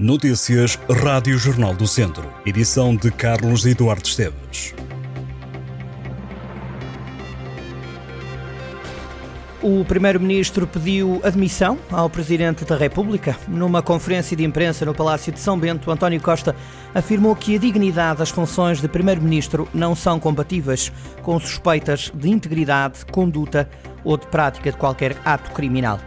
Notícias Rádio Jornal do Centro. Edição de Carlos Eduardo Esteves. O Primeiro-Ministro pediu admissão ao Presidente da República. Numa conferência de imprensa no Palácio de São Bento, António Costa afirmou que a dignidade das funções de Primeiro-Ministro não são compatíveis com suspeitas de integridade, conduta ou de prática de qualquer ato criminal.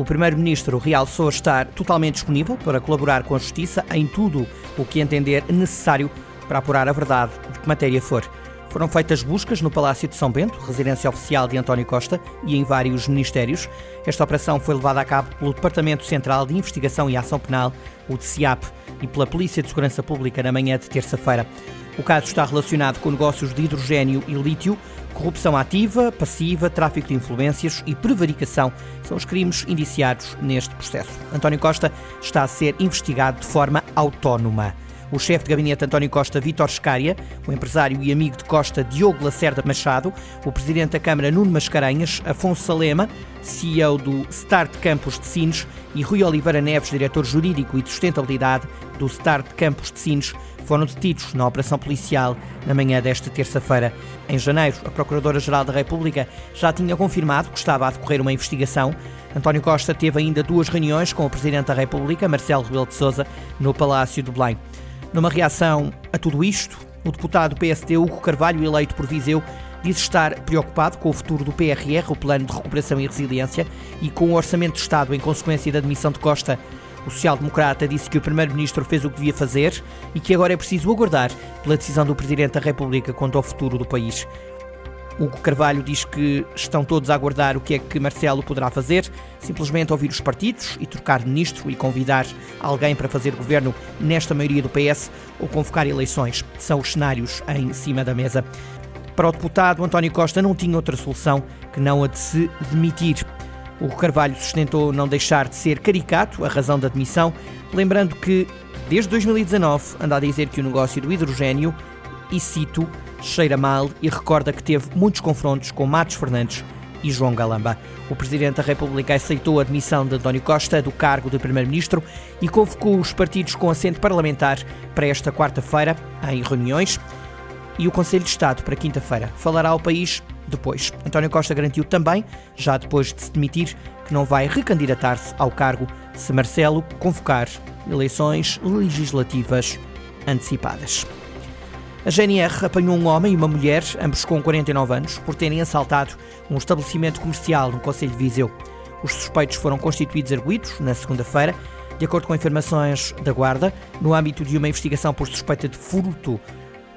O Primeiro-Ministro realçou estar totalmente disponível para colaborar com a Justiça em tudo o que entender necessário para apurar a verdade de que matéria for. Foram feitas buscas no Palácio de São Bento, residência oficial de António Costa, e em vários ministérios. Esta operação foi levada a cabo pelo Departamento Central de Investigação e Ação Penal, o DCIAP, e pela Polícia de Segurança Pública na manhã de terça-feira. O caso está relacionado com negócios de hidrogênio e lítio, corrupção ativa, passiva, tráfico de influências e prevaricação. São os crimes indiciados neste processo. António Costa está a ser investigado de forma autónoma o chefe de gabinete António Costa, Vítor Scária, o empresário e amigo de Costa, Diogo Lacerda Machado, o presidente da Câmara, Nuno Mascarenhas, Afonso Salema, CEO do Start Campus de Sines e Rui Oliveira Neves, diretor jurídico e de sustentabilidade do Start Campus de Sines, foram detidos na operação policial na manhã desta terça-feira. Em janeiro, a Procuradora-Geral da República já tinha confirmado que estava a decorrer uma investigação. António Costa teve ainda duas reuniões com o Presidente da República, Marcelo Rebelo de Sousa, no Palácio do Belém. Numa reação a tudo isto, o deputado PSD Hugo Carvalho, eleito por Viseu, disse estar preocupado com o futuro do PRR, o Plano de Recuperação e Resiliência, e com o Orçamento de Estado em consequência da admissão de Costa. O social-democrata disse que o Primeiro-Ministro fez o que devia fazer e que agora é preciso aguardar pela decisão do Presidente da República quanto ao futuro do país. Hugo Carvalho diz que estão todos a aguardar o que é que Marcelo poderá fazer, simplesmente ouvir os partidos e trocar ministro e convidar alguém para fazer governo nesta maioria do PS ou convocar eleições. São os cenários em cima da mesa. Para o deputado, António Costa não tinha outra solução que não a de se demitir. O Carvalho sustentou não deixar de ser caricato a razão da demissão, lembrando que, desde 2019, anda a dizer que o negócio do hidrogênio, e cito, cheira mal e recorda que teve muitos confrontos com Matos Fernandes e João Galamba. O Presidente da República aceitou a admissão de António Costa do cargo de Primeiro-Ministro e convocou os partidos com assento parlamentar para esta quarta-feira em reuniões e o Conselho de Estado para quinta-feira. Falará ao país depois. António Costa garantiu também, já depois de se demitir, que não vai recandidatar-se ao cargo se Marcelo convocar eleições legislativas antecipadas. A GNR apanhou um homem e uma mulher, ambos com 49 anos, por terem assaltado um estabelecimento comercial no Conselho de Viseu. Os suspeitos foram constituídos arguídos na segunda-feira, de acordo com informações da Guarda, no âmbito de uma investigação por suspeita de furto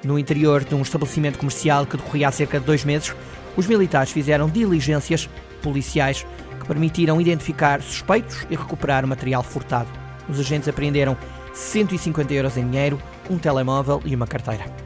no interior de um estabelecimento comercial que decorria há cerca de dois meses. Os militares fizeram diligências policiais que permitiram identificar suspeitos e recuperar o material furtado. Os agentes apreenderam 150 euros em dinheiro, um telemóvel e uma carteira.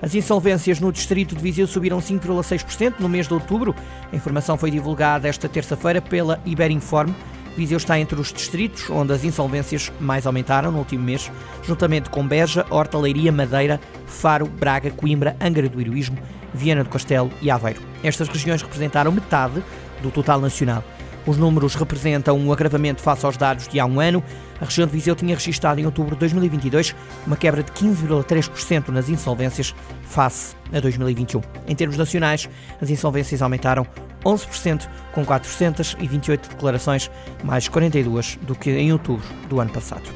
As insolvências no distrito de Viseu subiram 5,6% no mês de outubro. A informação foi divulgada esta terça-feira pela Iberinform. Viseu está entre os distritos onde as insolvências mais aumentaram no último mês, juntamente com Beja, Horta, Leiria, Madeira, Faro, Braga, Coimbra, Angra do Heroísmo, Viana do Castelo e Aveiro. Estas regiões representaram metade do total nacional. Os números representam um agravamento face aos dados de há um ano. A região de Viseu tinha registrado em outubro de 2022 uma quebra de 15,3% nas insolvências face a 2021. Em termos nacionais, as insolvências aumentaram 11%, com 428 declarações, mais 42 do que em outubro do ano passado.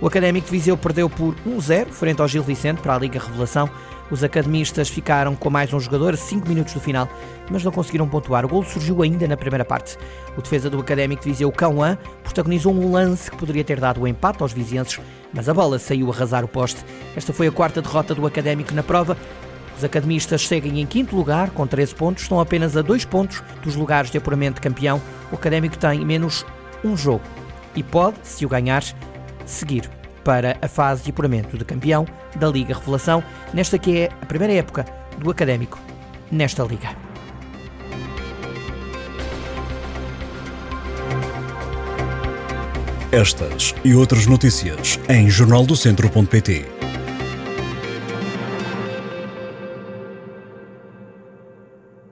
O Académico de Viseu perdeu por 1-0 frente ao Gil Vicente para a Liga Revelação. Os academistas ficaram com mais um jogador a 5 minutos do final, mas não conseguiram pontuar. O gol surgiu ainda na primeira parte. O defesa do Académico de Viseu, Cauã, protagonizou um lance que poderia ter dado o empate aos vizienses, mas a bola saiu a arrasar o poste. Esta foi a quarta derrota do Académico na prova. Os academistas seguem em quinto lugar, com 13 pontos, estão apenas a 2 pontos dos lugares de apuramento de campeão. O Académico tem menos um jogo e pode, se o ganhar, seguir para a fase de apuramento de campeão da Liga Revelação, nesta que é a primeira época do Académico nesta liga. Estas e outras notícias em jornaldocentro.pt.